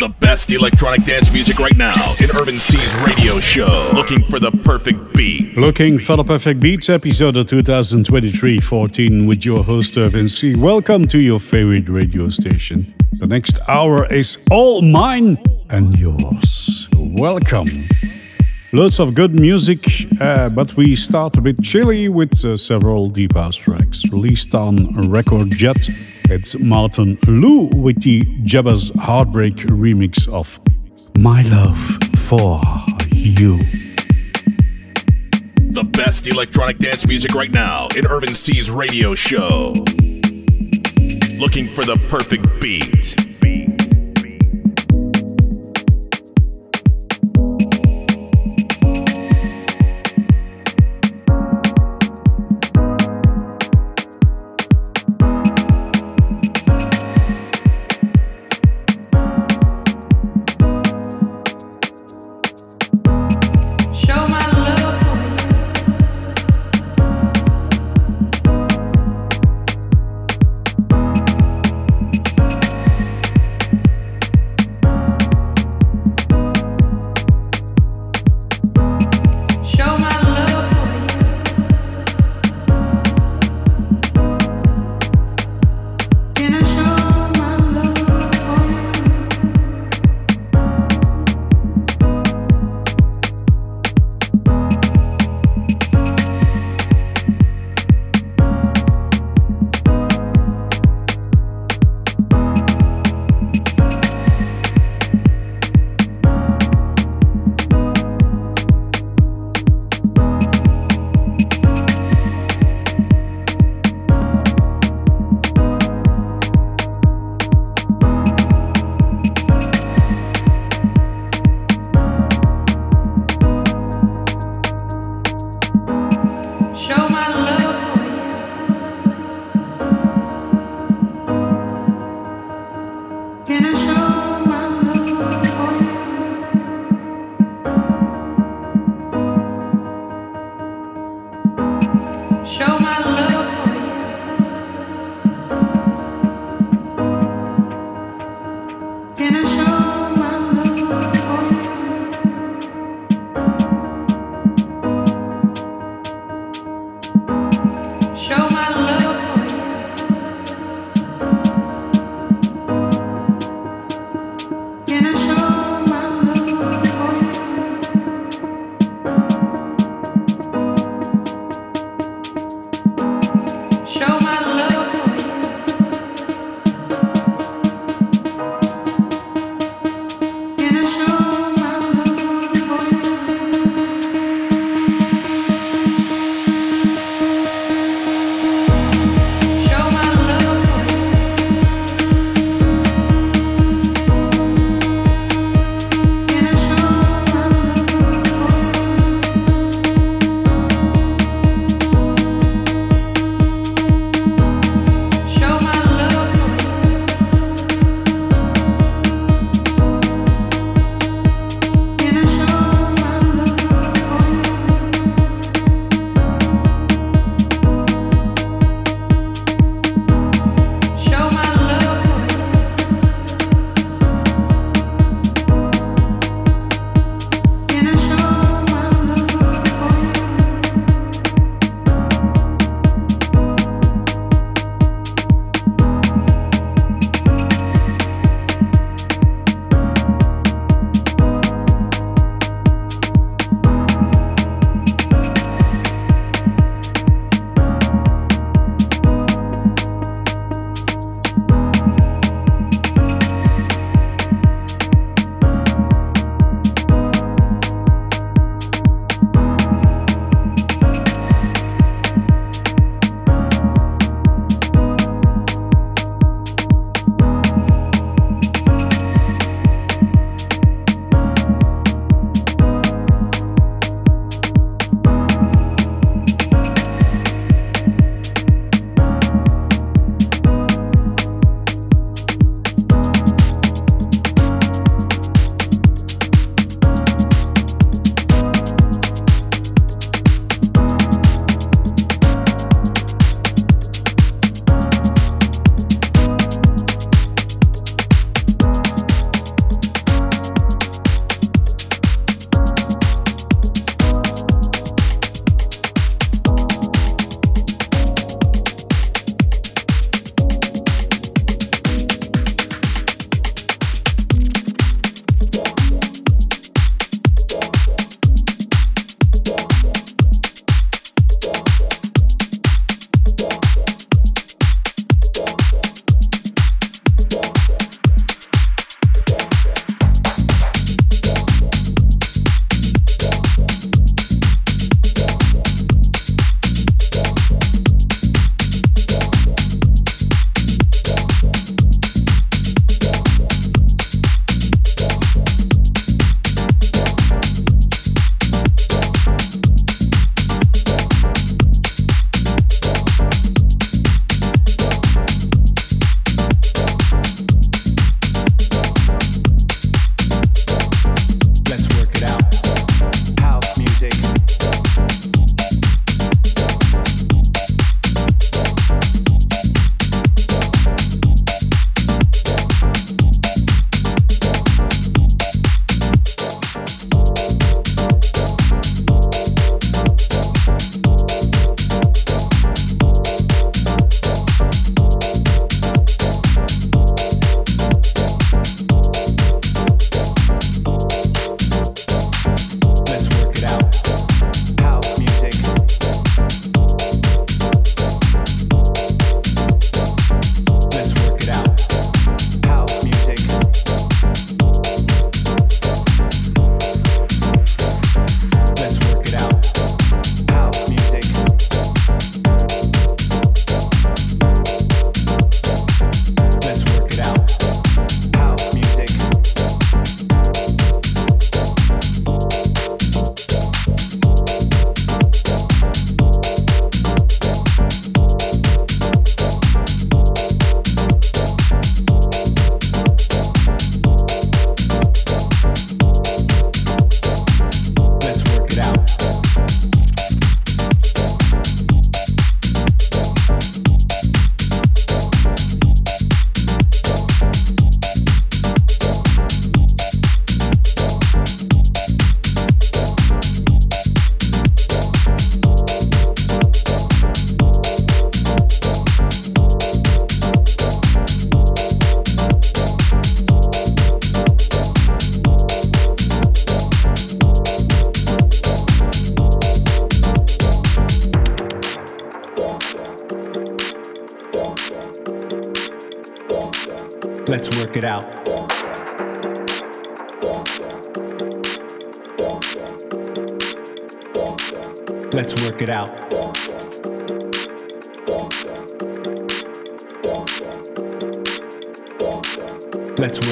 The best electronic dance music right now in Irvin Cee's radio show. Looking for the perfect beat. Looking for the perfect beats episode of 2023-14 with your host Urban C. Welcome to your favorite radio station. The next hour is all mine and yours. Welcome. Lots of good music, uh, but we start a bit chilly with uh, several deep house tracks released on Record Jet it's Marten Lou with the Yebba's Heartbreak remix of My Love for You. The best electronic dance music right now in Irvin Cee's radio show. Looking for the perfect beat.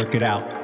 Let's it out.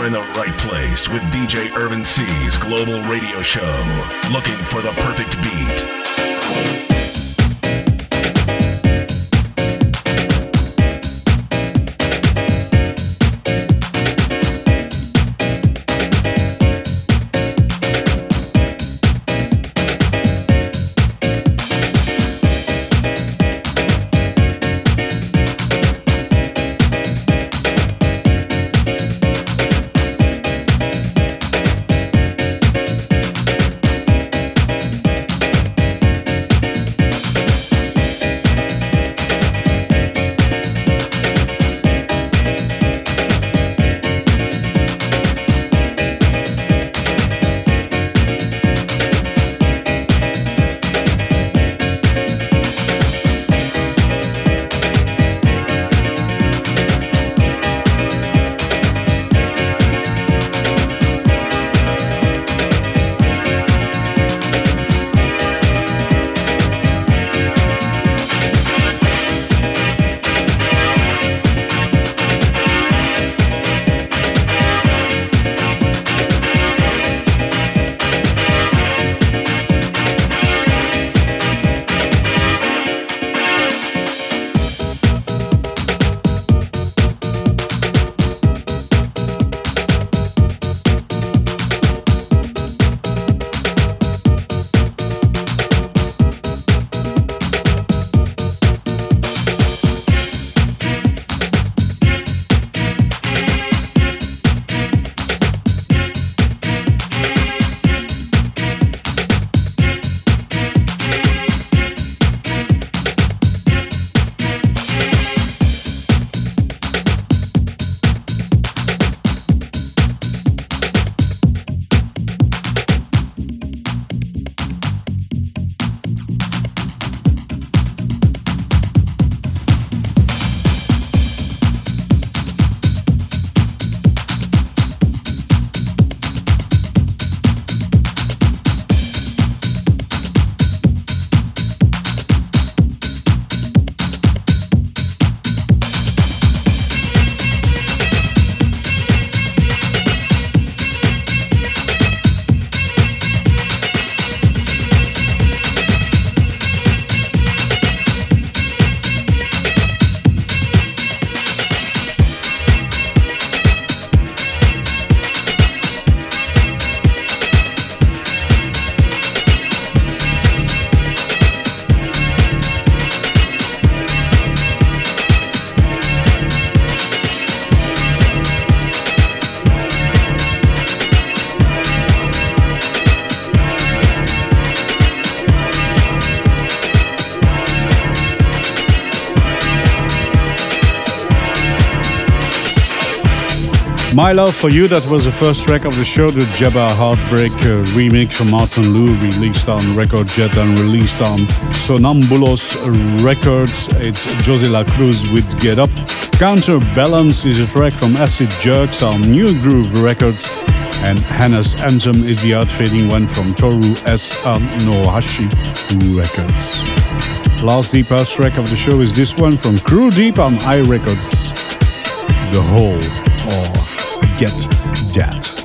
You're in the right place with DJ Irvin Cee's global radio show. Looking for the perfect beat. My Love for You, that was the first track of the show, the Yebba Heartbreak uh, remix from Marten Lou, released on Record Jet and released on Sonambulos Records. It's Jose La Cruz with Get Up. Counterbalance is a track from Acid Jerks on New Groove Records. And Hannah's Anthem is the outfitting one from Toru S. on Nohashi Records. Last deep house track of the show is this one from Crew Deep on I Records. The Whole or get that.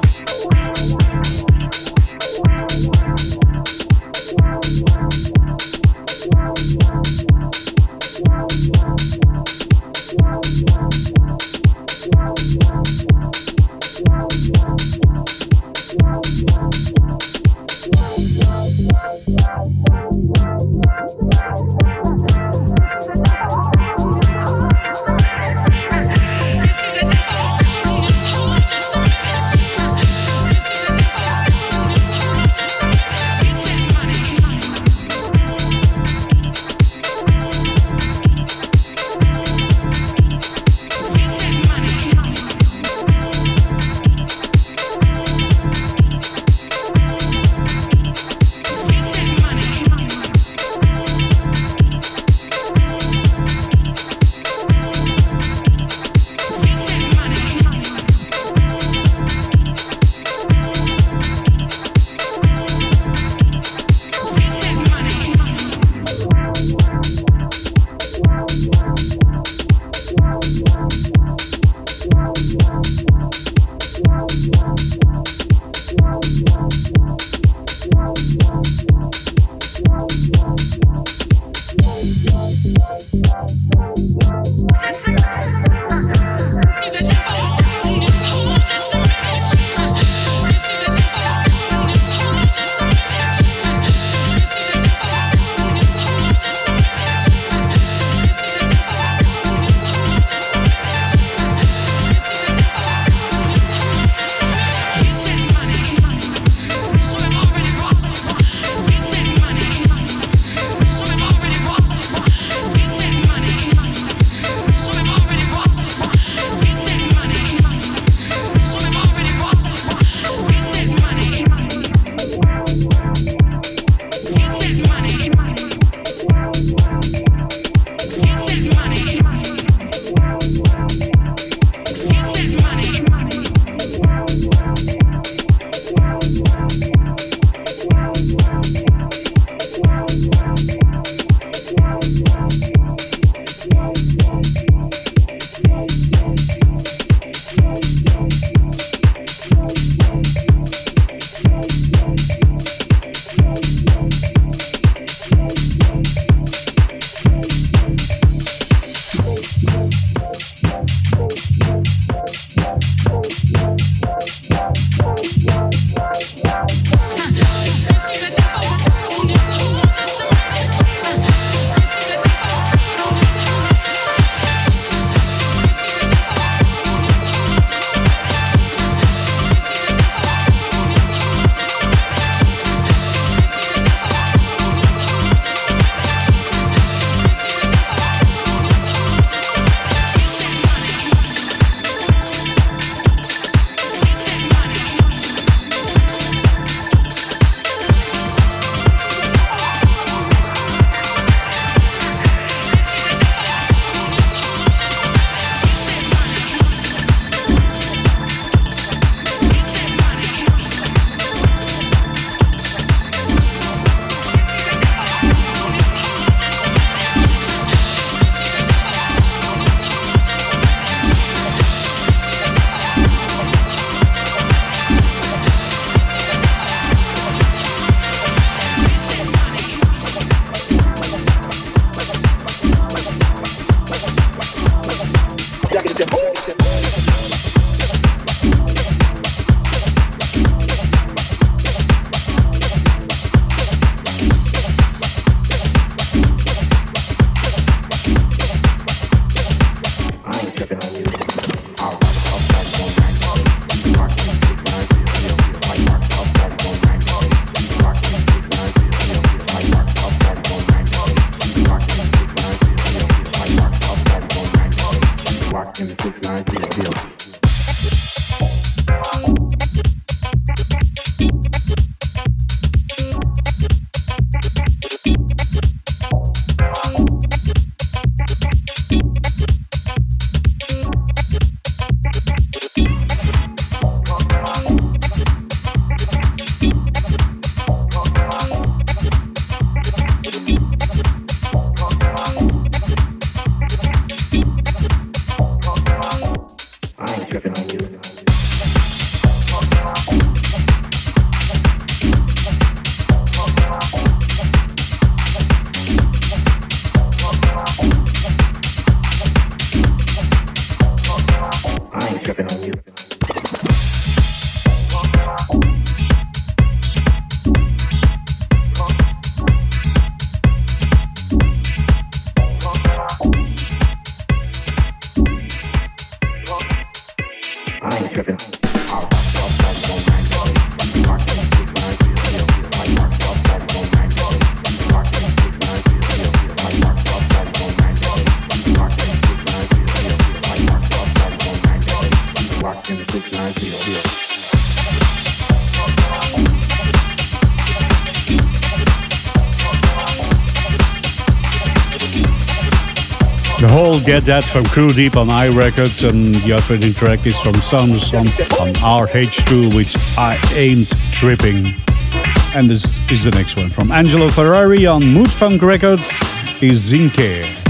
Get That from Crew Deep on I Records, and the opening track is from Sounderson, on RH2, which I Ain't Tripping. And this is the next one from Angelo Ferreri on Mood Funk Records, Izinque.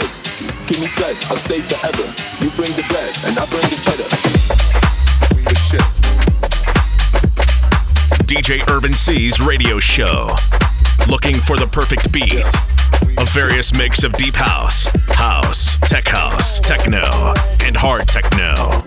Keep me fed, I'll stay forever. You bring the bread, and I bring the cheddar. DJ Irvin Cee's radio show. Looking for the perfect beat. A various mix of deep house, house, tech house, techno, and hard techno.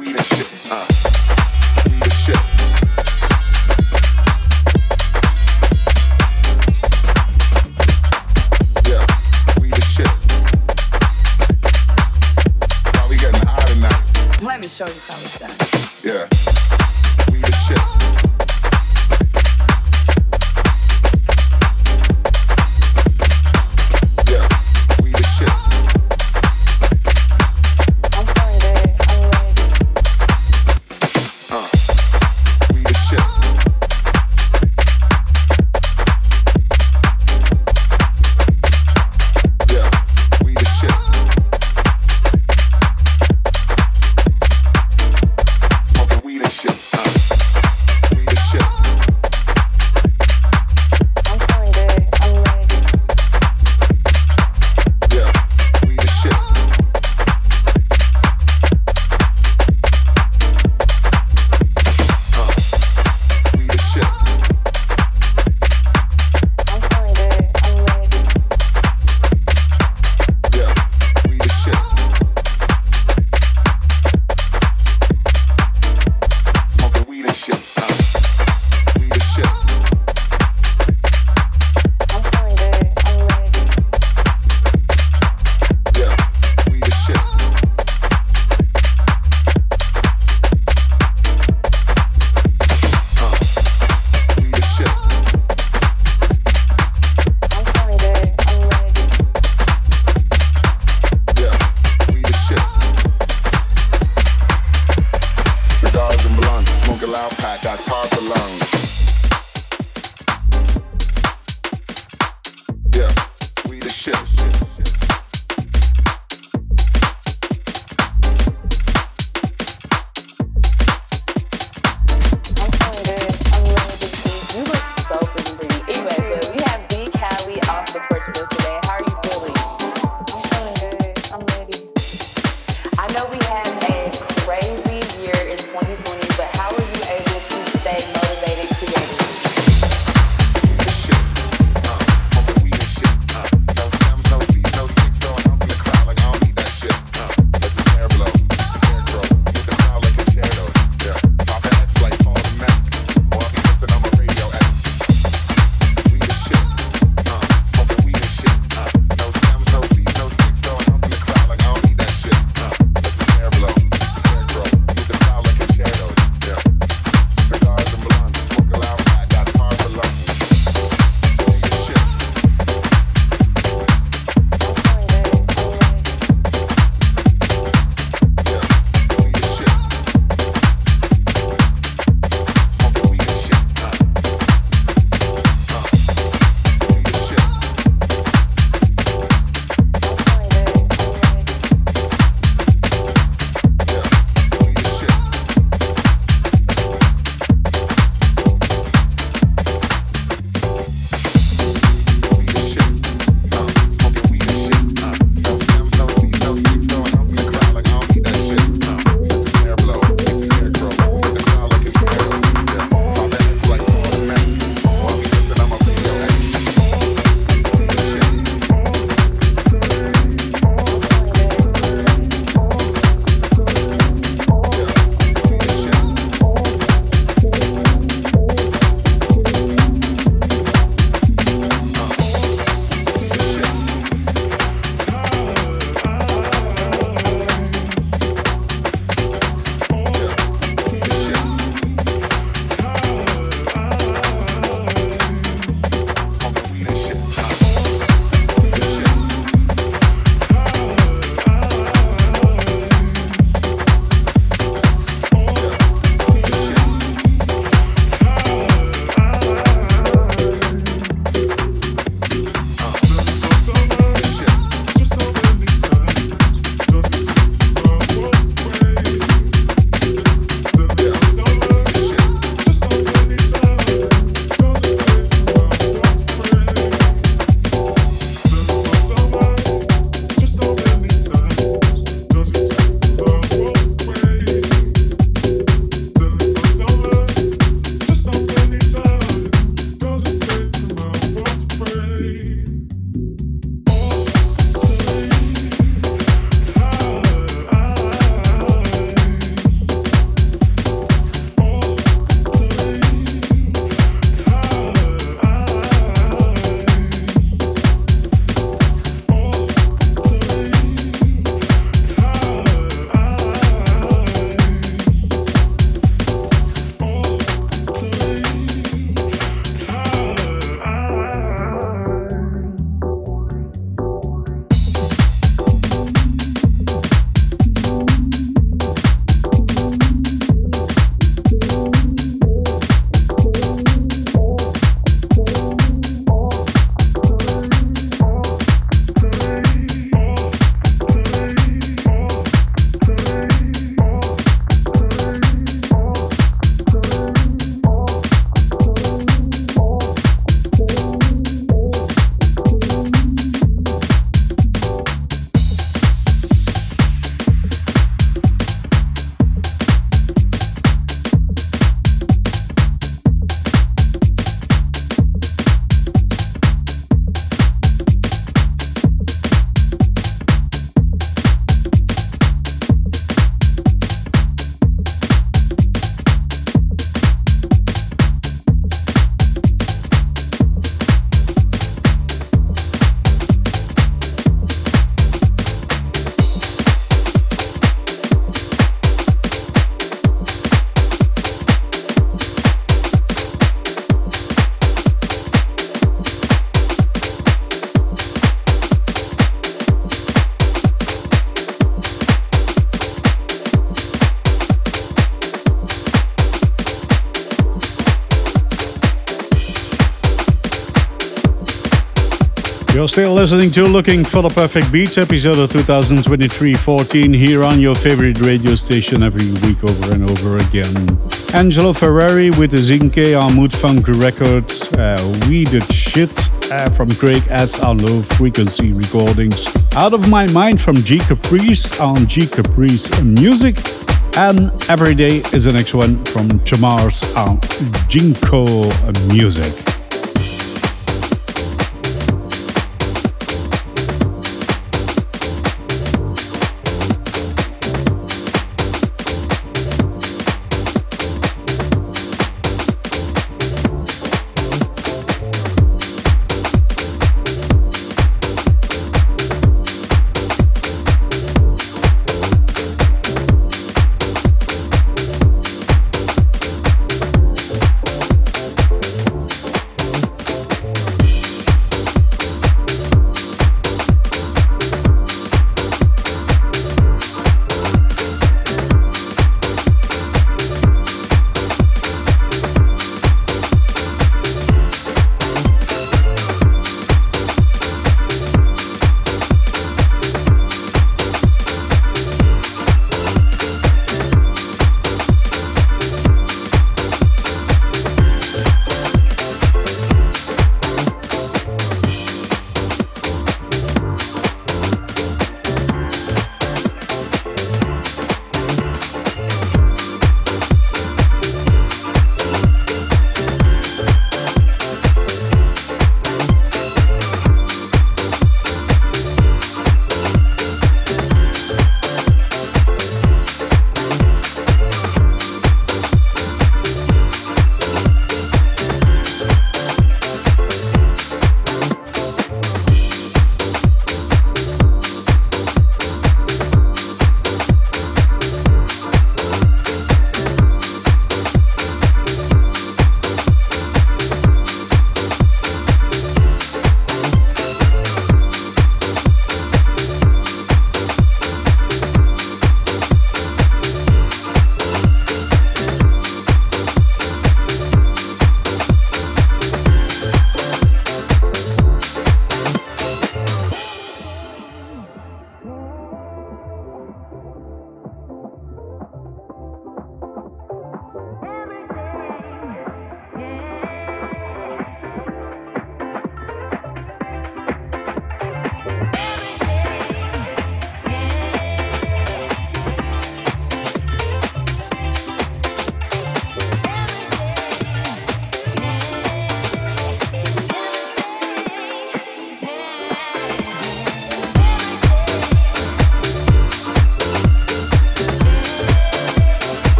You're still listening to Looking for the Perfect Beats, episode of 2023-14, here on your favorite radio station every week over and over again. Angelo Ferreri with Izinque on Mood Funk Records, uh, We Did Shit uh, from Craig S. on Low Frequency Recordings, Out of My Mind from J.Caprice on J.Caprice Music, and Every Day is the next one from Chemars on Jinko Music.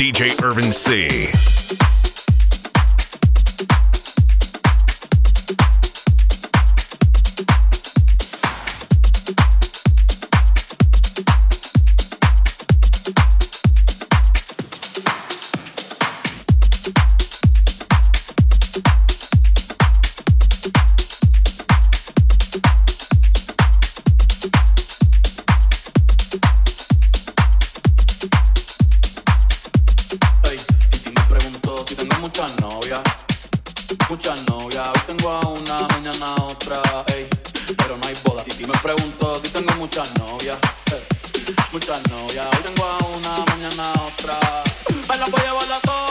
DJ pero no hay boda. Titi me pregunto si tengo muchas novias, muchas novias. Hoy tengo a una, mañana otra. Me voy a llevar.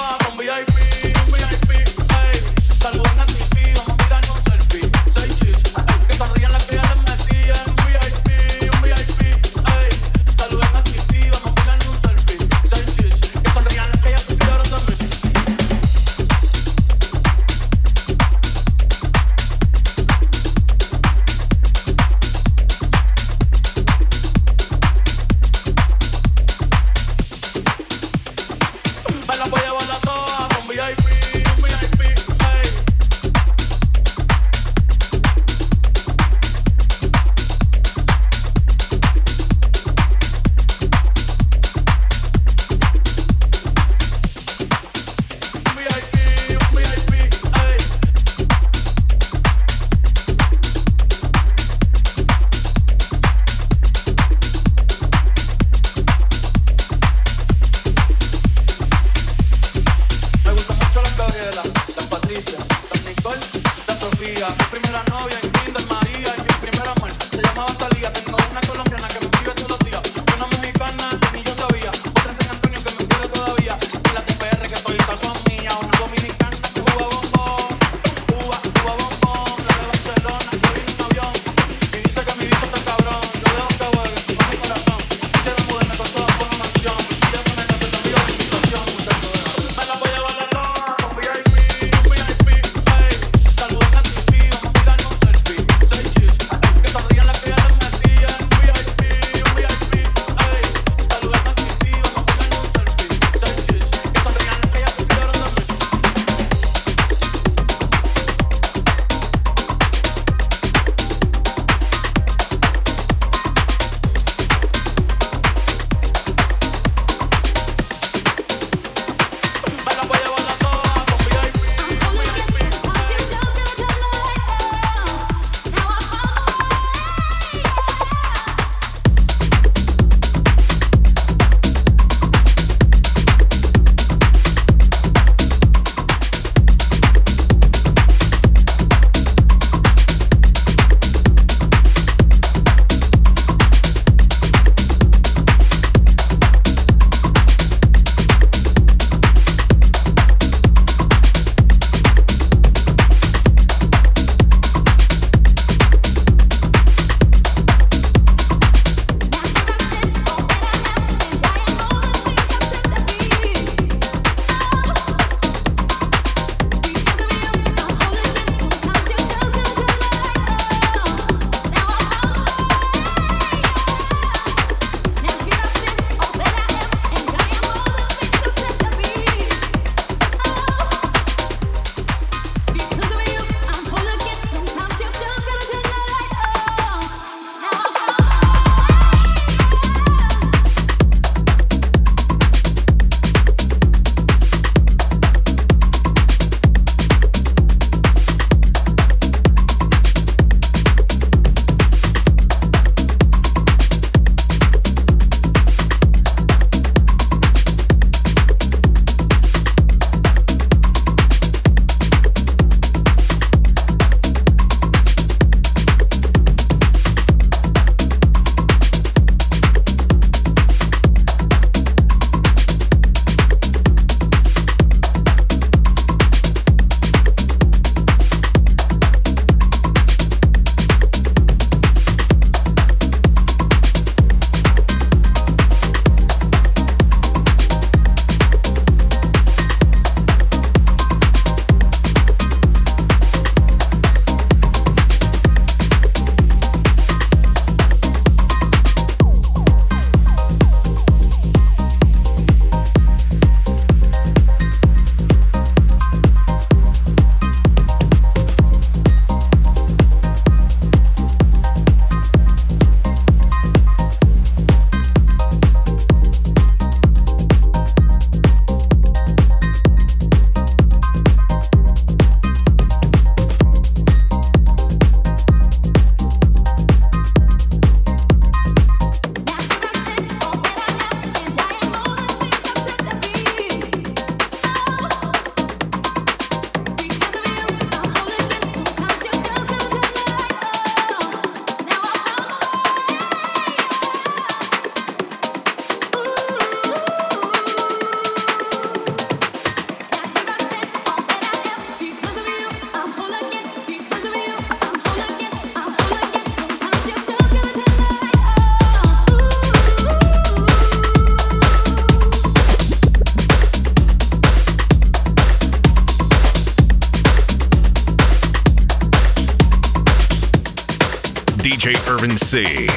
DJ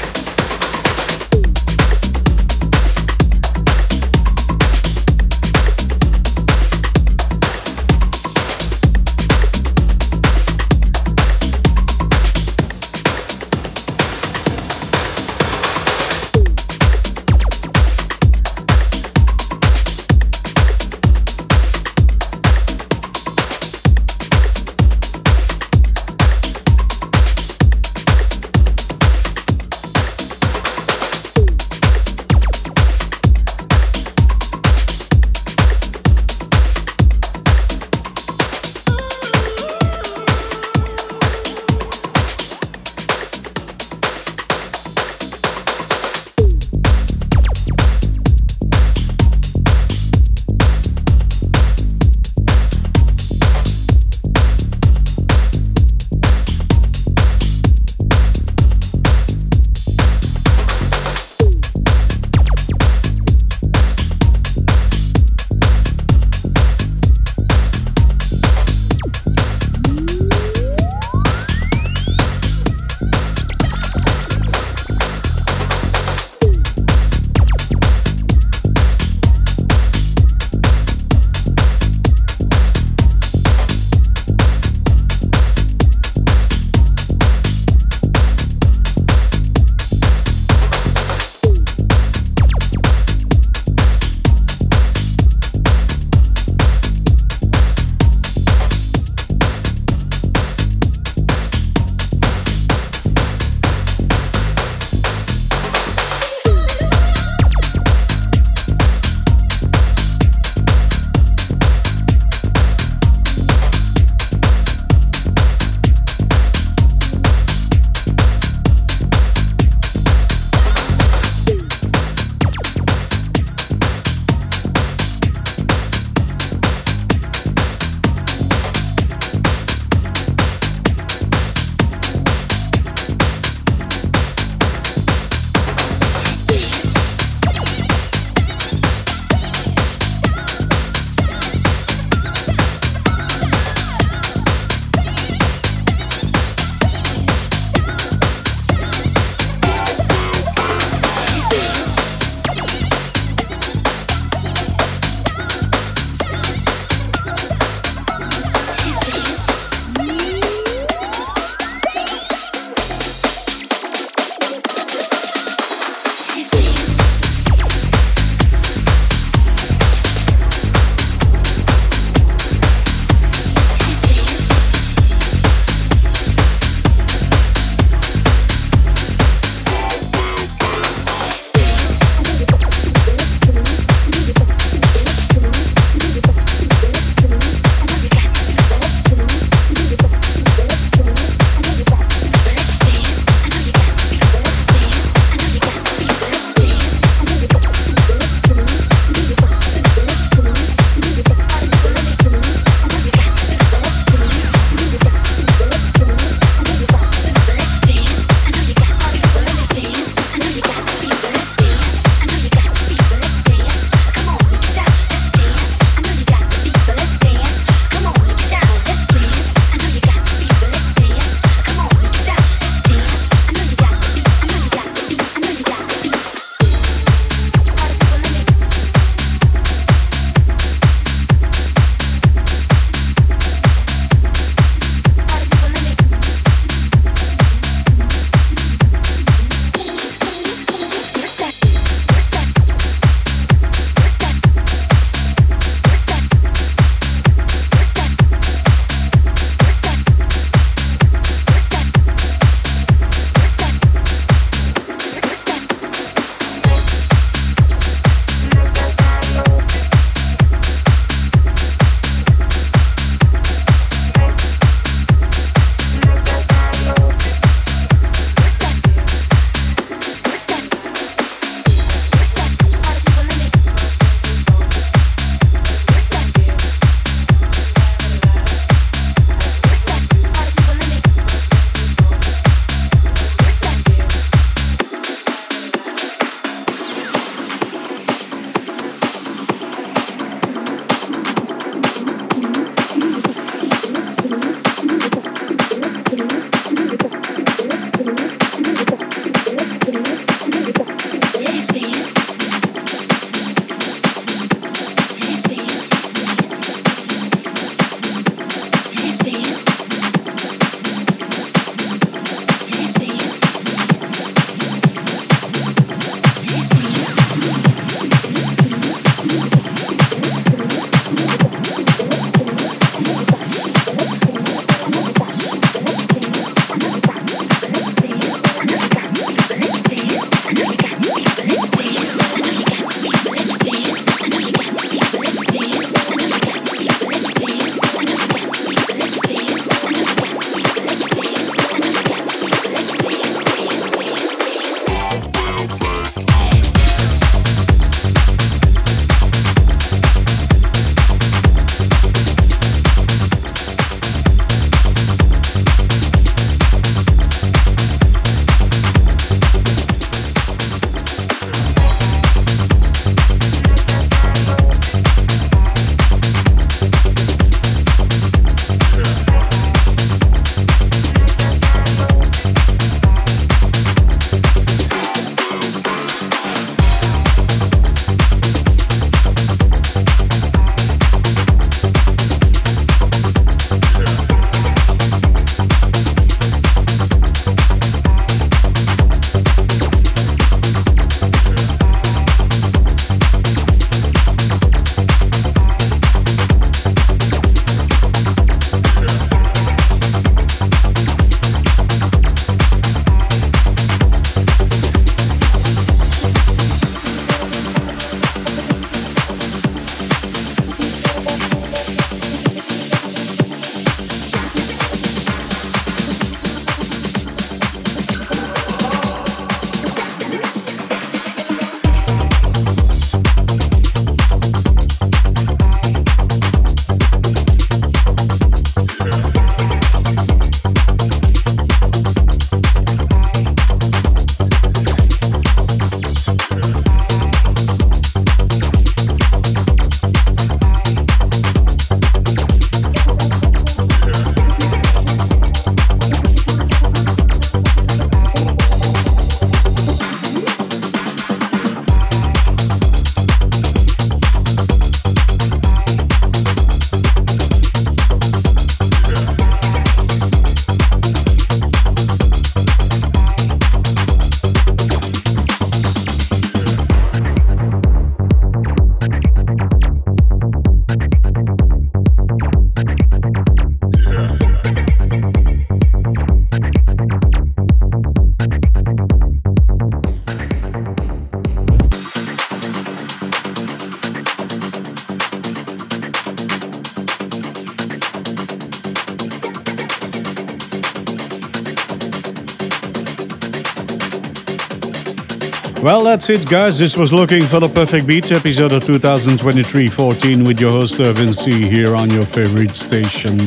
that's it, guys. This was Looking for the Perfect Beat, episode of 2023 14 with your host, Irvin Cee, here on your favorite station.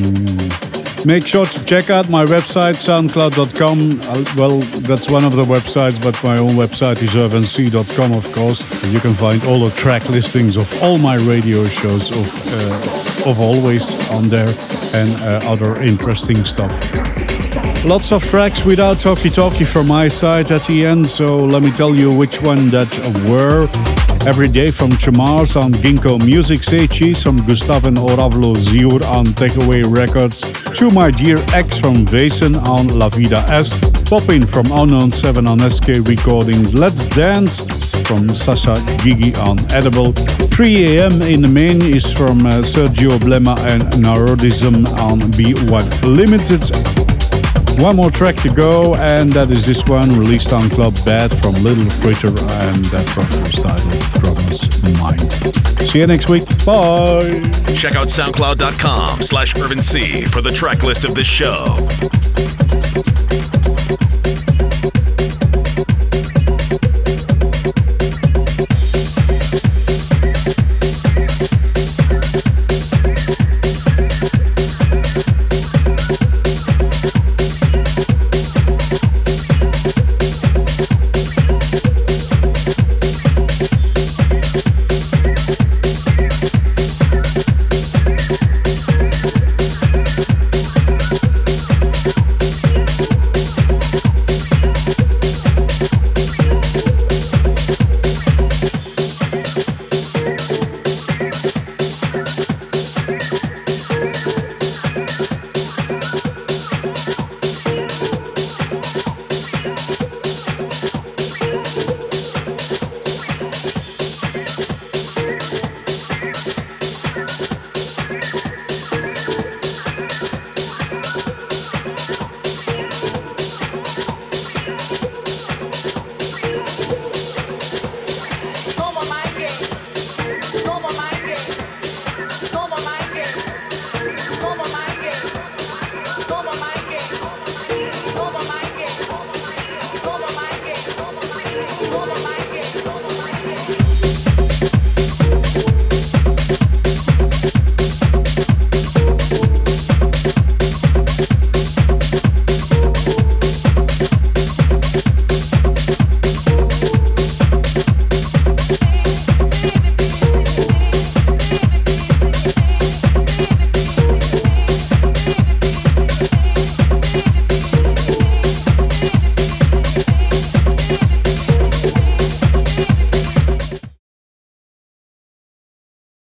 Make sure to check out my website, soundcloud.com. Uh, well, that's one of the websites, but my own website is irvincee.com, of course. You can find all the track listings of all my radio shows of, uh, of always on there and uh, other interesting stuff. Lots of tracks without talkie talkie from my side at the end, so let me tell you which one that were. Every day from Chemars on Ginkgo Music Say Cheese, from Gustaff and Oravla Ziur on Takeaway Records, To My Dear Ex from Vaisen on La Vida S, Poppin from Unknown 7 on SK Recording, Let's Dance from Sasha Gigi on Edible, 3 AM in the main is from uh, Sergio Blema and Nairodism on B1 Limited. One more track to go, and that is this one released on Club Bad from Little Fritter, and that track is titled Promise Mind. See you next week. Bye. Check out SoundCloud.com slash Irvin Cee for the track list of this show.